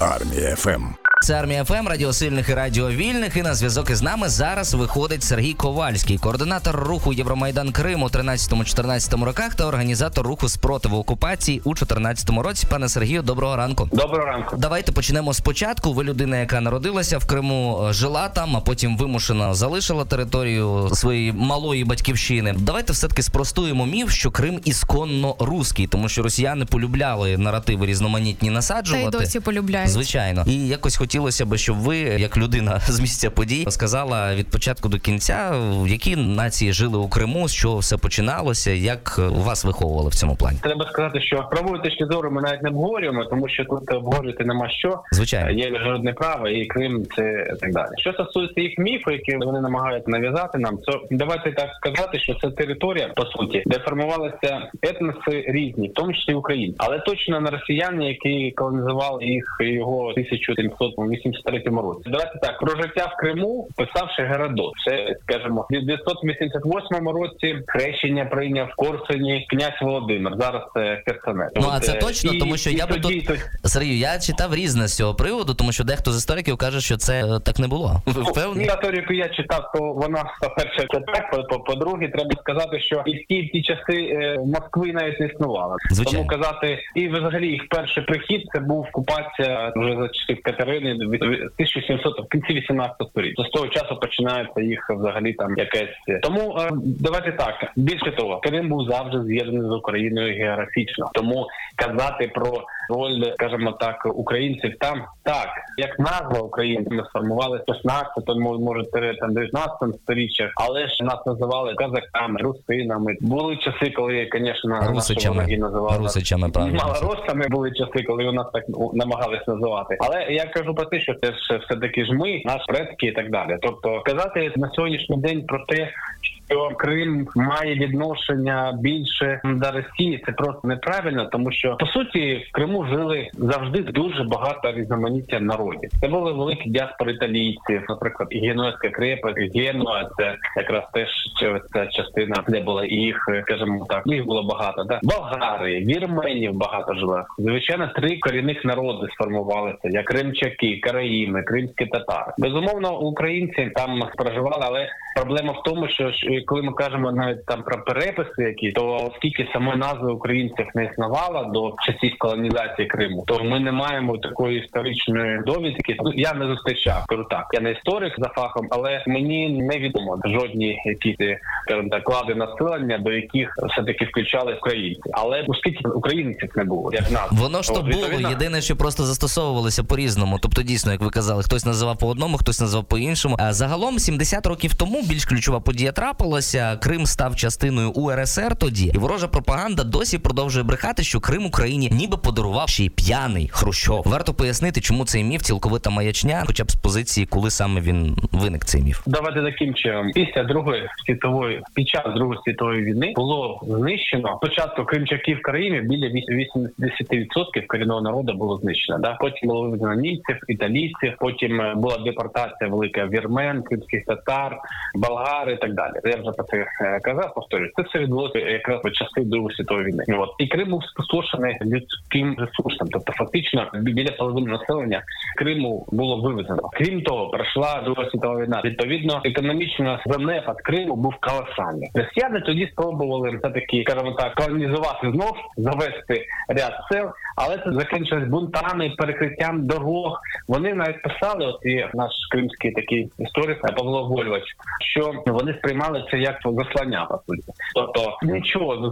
Армія ФМ. Це армія ФМ, Радіо Сильних і Радіо Вільних. І на зв'язок із нами зараз виходить Сергій Ковальський, координатор руху Євромайдан Крим у 13-14 роках та організатор руху спротиву окупації у 14 році. Пане Сергію, доброго ранку. Доброго ранку. Давайте почнемо спочатку. Ви людина, яка народилася в Криму, е, жила там, а потім вимушено залишила територію своєї малої батьківщини. Давайте все таки спростуємо міф, що Крим исконно русский, тому що росіяни полюбляли наративи різноманітні Та насаджувати. й досі полюбляють. Звичайно, і якось хотілося б, щоб ви, як людина з місця подій, сказала від початку до кінця, в які нації жили у Криму, з чого все починалося, як вас виховували в цьому плані. Треба сказати, що правої точки зору ми навіть не обговорюємо, тому що тут обговорювати нема що. Звичайно. Є міжнародне право і Крим це так далі. Що стосується їх міфу, які вони намагаються нав'язати нам, то давайте так сказати, що це територія по суті, де формувалися етноси різні, в тому числі українці, але точно не росіяни, які колонізували їх його в 1783 році. Давайте так про життя в Криму писавши Геродот. Це скажімо, в 988 році хрещення прийняв в Корсуні князь Володимир. Зараз це Херсонес. Ну а це е, точно, і- тому що і я би тут Сергію, я читав різне з цього приводу, тому що дехто з істориків каже, що це е, так не було. Ви Ну, впевнені? історію, яку я читав, то вона по-перше, це так. по- по- По-друге, треба сказати, що і в ті, ті часи е, Москви навіть не існувало. Звичайно. Тому казати, і взагалі їх перший прихід це був окупація вже за часів Катерини 1700, в кінці 18 століття. З того часу починається їх взагалі там якесь. Тому е, давайте так. Більше того, Крим був завжди з'єднаний з Україною географічно. Тому казати про роль, скажімо так, українців там так, як назва України ми сформували 16, може, там 19 сторіччях, але ж нас називали казаками, русинами. Були часи, коли, звісно, Русичами. називали Русичами, правильно. малоросами. Були часи, коли у нас так намагались називати. Але я кажу про те, що це ж все таки ж ми, наші предки і так далі. Тобто казати на сьогоднішній день про те, що Крим має відношення більше до Росії, це просто неправильно, тому що по суті в Криму жили завжди дуже багато різноманіття народів. Це були великі діаспори італійців, наприклад, Генуезька крепость, Генуа, це якраз теж ця- частина, де була їх, скажімо так, їх було багато. Да? Болгари, вірменів багато жило. Звичайно, три корінних народи сформувалися: як кримчаки, караїми, кримські татари. Безумовно, українці там проживали, але проблема в тому, що коли ми кажемо навіть там про переписи, які то оскільки самої назви українців не існувало до часів колонізації Криму, то ми не маємо такої історичної довідки. Ну я не зустрічав. Кажу так, я не історик за фахом, але мені невідомо жодні якісь скажімо так клади населення, до яких все таки включали українці. Але оскільки українців не було, як нас Воно ж то було. відповідно, Єдине, що просто застосовувалося по-різному. Тобто, дійсно, як ви казали, хтось називав по одному, хтось назвав по іншому. А загалом 70 років тому більш ключова подія трапилася. Крим став частиною УРСР тоді, і ворожа пропаганда досі продовжує брехати, що Крим Україні ніби подарував ще й п'яний Хрущов. Варто пояснити, чому цей міф цілковита маячня, хоча б з позиції, коли саме він виник цей міф. Давайте чином. Після другої світової під час другої світової війни було знищено спочатку кримчаків в країні біля 80% корінного народу було знищено. Да потім було вивезено німців, італійців. Потім е, була депортація велика вірмен, кримських татар, болгари і так далі. Я вже про це е, казав. Повторюю, це все відбулося якраз в часи другої світової війни. От і Крим був спустошений людським ресурсом. Тобто, фактично, біля половини населення Криму було вивезено. Крім того, пройшла друга світова війна. Відповідно, економічно занепад Криму був колосальний. Росіяни тоді спробували все таки, так, колонізувати знов, завести ряд сел, але це закінчилось бунтами, перекриттям дорог. Вони навіть писали, от є наш кримський такий історик Павло Вольвач, що вони сприймали це як заслання по суті. Тобто нічого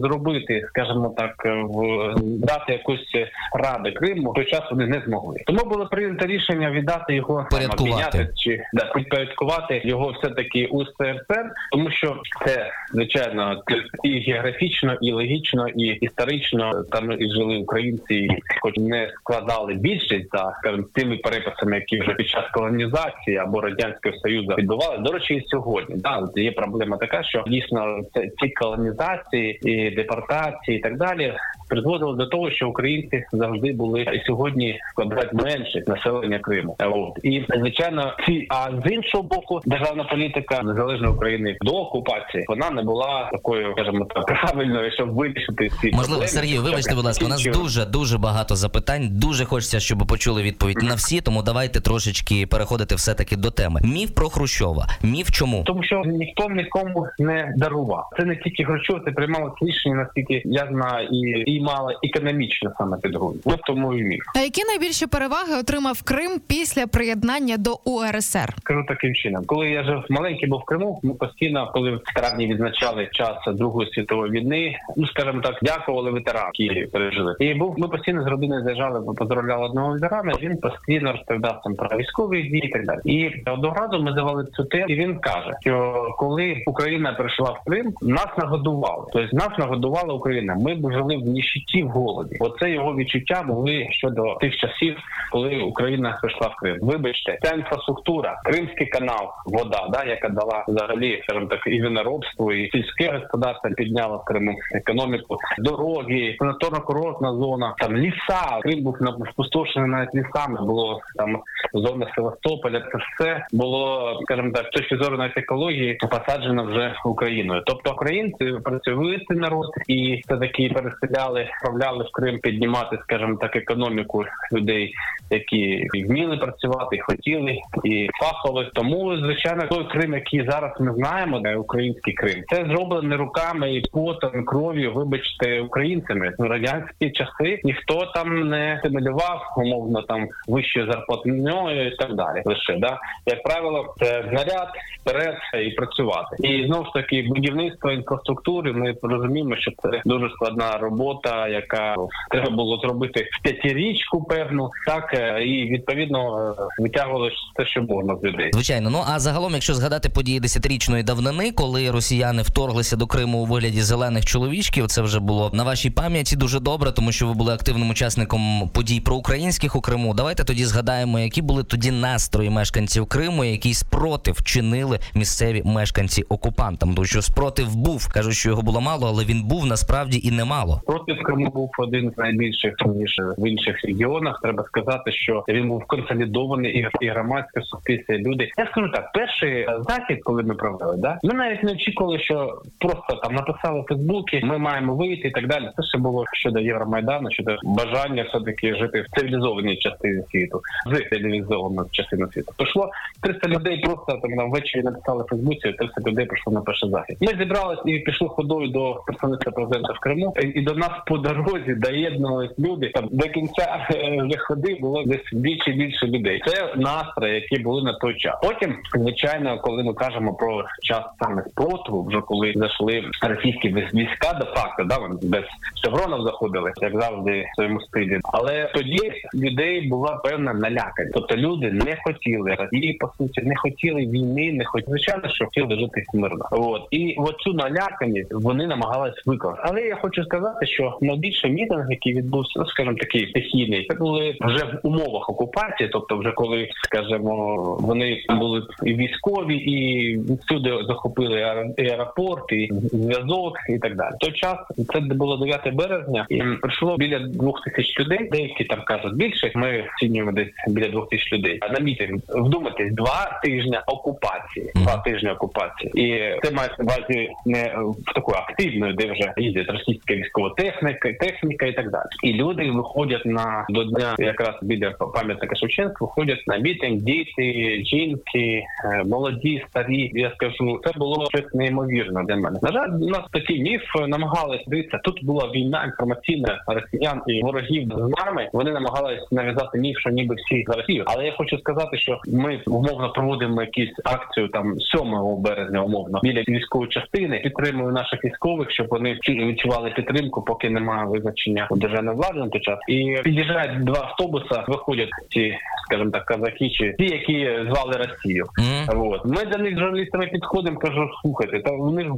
зробити, скажімо так, в дати якусь ради Криму в той час вони не змогли. Тому було прийнято рішення віддати його обміняти чи да, підпорядкувати його все таки у СРСР, тому що це звичайно і географічно, і логічно, і історично там і жили українці, і хоч не складали більшість за тими переписами, які вже під час колонізації або радянського союзу відбували. До речі, і сьогодні да є проблема така, що дійсно це ці колонізації і депортації, і так далі призводило до того, що українці завжди були і сьогодні складають менше населення Криму. От і звичайно, ці а з іншого боку, державна політика незалежної України до окупації вона не була такою, скажімо так, правильною, щоб вирішити ці Можливо, проблеми. Сергію, вибачте, будь ласка, у нас дуже дуже багато запитань. Дуже хочеться, щоб почули відповідь на всі. Тому давайте трошечки переходити все таки до теми. Міф про Хрущова. Міф чому? Тому що ніхто нікому не дарував. Це не тільки Хрущов, це приймало рішення, наскільки я знаю, і, і мало економічно саме підґрунтя. От тому і міг. А які найбільші переваги отримав Крим після приєднання до УРСР? Кажу таким чином, коли я жив маленький, був в Криму. Ми постійно, коли в травні відзначали час Другої світової війни, ну скажімо так, дякували ветеранам, які пережили. І був ми постійно з родиною заїжджали, поздравляли одного ветерана. Він постійно розповідав там про військові дії і так далі. І одного разу ми завели цю тему, і він каже, що коли Україна прийшла в Крим, нас нагодували. Тобто нас нагодувала Україна. Ми б жили в ніщиті в голоді. Оце його відчуття були щодо тих часів, коли Україна прийшла в Крим. Вибачте, ця інфраструктура, Кримський канал, вода, да, яка дала взагалі, скажімо так, і виноробство, і сільське господарство підняло в Криму економіку, дороги, санаторно-курортна зона, там ліса. Крим був спустошений навіть лісами. Було там зона Севастополя. Це все було, скажімо так, точки зору навіть екології посаджено вже Україною. Тобто українці працьовитий народ і все таки переселяли, вправляли в Крим піднімати, скажімо так, економіку людей, які вміли працювати, хотіли, і фахово. Тому звичайно, той Крим, який зараз ми знаємо, де український Крим, це зроблено руками і потом, кров'ю, вибачте, українцями. В радянські часи ніхто там не стимулював умовно там вищою зарплатньою і так далі. Лише да як правило, це знаряд вперед і працювати. І знову ж таки, будівництво інфраструктури. Ми розуміємо, що це дуже складна робота, яка треба було зробити п'ятирічку, певну так е, і відповідно е, витягували все, що можна з людей. Звичайно, ну а загалом, якщо згадати події десятирічної давнини, коли росіяни вторглися до Криму у вигляді зелених чоловічків, це вже було на вашій пам'яті дуже добре, тому що ви були активним учасником подій проукраїнських у Криму. Давайте тоді згадаємо, які були тоді настрої мешканців Криму, який спротив чинили місцеві мешканці окупантам. Тому що спротив був, кажуть, що його було мало, але він був насправді і немало. Проти в Криму був один з найбільших ніж в інших регіонах. Треба сказати, що він був консолідований і, громадське суспільство, люди. Я скажу так, перший захід, коли ми провели, да ми навіть не очікували, що просто там написали Фейсбуці, ми маємо вийти і так далі. Це ще було щодо Євромайдану, щодо бажання все таки жити в цивілізованій частині світу, з цивілізованої частини світу. Прийшло 300 людей, просто там на ввечері написали в Фейсбуці, 300 людей прийшло на перший захід. Ми зібрались і пішли ходою до представництва президента в Криму. І до нас по дорозі доєднувались люди. Там до кінця е, вже ходи було десь більше більше людей. Це настрої, які були на той час. Потім, звичайно, коли ми кажемо про час саме спротиву, вже коли зайшли російські війська до факту, да вони без шевронів заходили, як завжди в своєму стилі. Але тоді людей була певна наляканість. Тобто люди не хотіли Росії, по суті, не хотіли війни, не хотіли звичайно, що хотіли жити мирно. От і оцю наляканість вони намагались виконати. Але я хочу сказати, що найбільший мітинг, який відбувся, ну скажімо, такий стихійний, це були вже в умовах окупації, тобто, вже коли скажімо, вони були і військові, і всюди захопили аер- аеропорт, і зв'язок, і так далі. В той час це було 9 березня, і прийшло біля двох тисяч людей. Деякі там кажуть більше. Ми оцінюємо десь біля двох тисяч людей. А на мітинг вдумайтесь, два тижні окупації, два тижні окупації, і це мається на увазі не в таку активною, де вже їздять російська військова техніка, техніка і так далі. І люди виходять на до дня якраз біля пам'ятника Шевченка, виходять на мітинг, діти, жінки, е, молоді, старі. Я скажу, це було щось неймовірне для мене. На жаль, у нас такий міф намагалися дивитися. Тут була війна інформаційна росіян і ворогів з нами. Вони намагались нав'язати міф, що ніби всі за Росію. Але я хочу сказати, що ми умовно проводимо якісь акцію там 7 березня, умовно біля військової частини. Підтримую наших військових, щоб вони чу- відчували підтримку, поки немає визначення у державної влади на той час. І під'їжджають два автобуса, виходять ці, скажімо так, казаки чи ті, які звали Росію. Мгм. От ми до них з журналістами підходимо, кажу, слухайте, та вони ж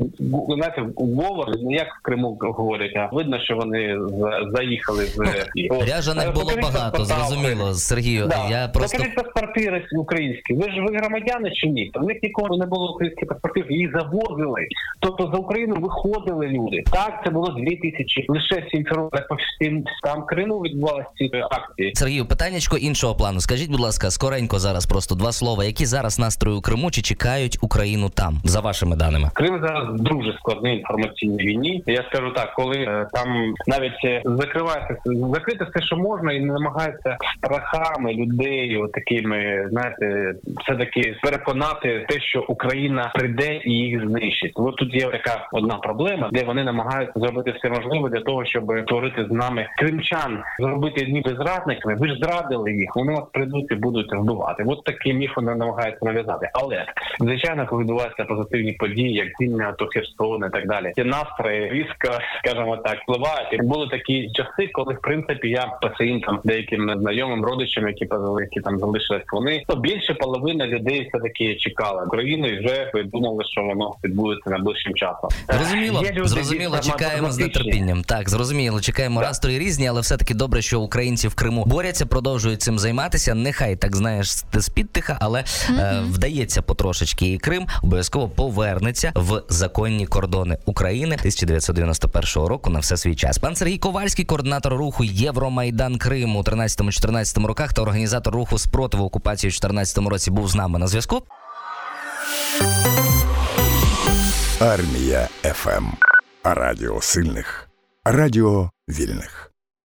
знаєте, говор не як в Криму говорять, а видно, що вони за- заїхали з Росії. От. Ряжених Е, було багато, паспорта зрозуміло, Сергію. Да. Я просто Покажіть паспорти українські. Ви ж ви громадяни чи ні? В них ніколи не було українських паспортів, їх завозили. Тобто за Україну виходили люди. Так, це було дві тисячі. Лише сімферополя, по всім там Криму відбувалися ці акції. Сергію, питаннячко іншого плану. Скажіть, будь ласка, скоренько зараз просто два слова. Які зараз настрої у Криму чи чекають Україну там, за вашими даними? Крим зараз дуже складній інформаційній війні. Я скажу так, коли е, там навіть е, закривається закрити все, що можна, і не намагаються страхами людей, такими, знаєте, все таки переконати те, що Україна прийде і їх знищить. От тут є така одна проблема, де вони намагаються зробити все можливе для того, щоб створити з нами кримчан, зробити ніби зрадниками. Ви ж зрадили їх, вони вас прийдуть і будуть вбивати. От такий міф вони намагаються нав'язати. Але звичайно, коли відбуваються позитивні події, як звільнення то Херсона і так далі, ці настрої різко, скажімо так, впливають. І були такі часи, коли в принципі я по своїм там деяким знайомим родичам, які які там залишились, вони то більше половина людей все таки чекали Україну і вже думали, що воно відбудеться найближчим часом. Зрозуміло, зрозуміло, чекаємо з нетерпінням. Так, зрозуміло, чекаємо Да. настрої різні, але все таки добре, що українці в Криму борються, продовжують цим займатися. Нехай так знаєш з-під тиха, але е, вдається потрошечки. І Крим обов'язково повернеться в законні кордони України 1991 року на все свій час. Пан Сергій Ковальський, координатор руху Євромайдан Криму у 13-14 роках та організатор руху спротиву окупації у 14 році, був з нами на зв'язку. Армія ФМ. Радіо сильних. Радіо вільних.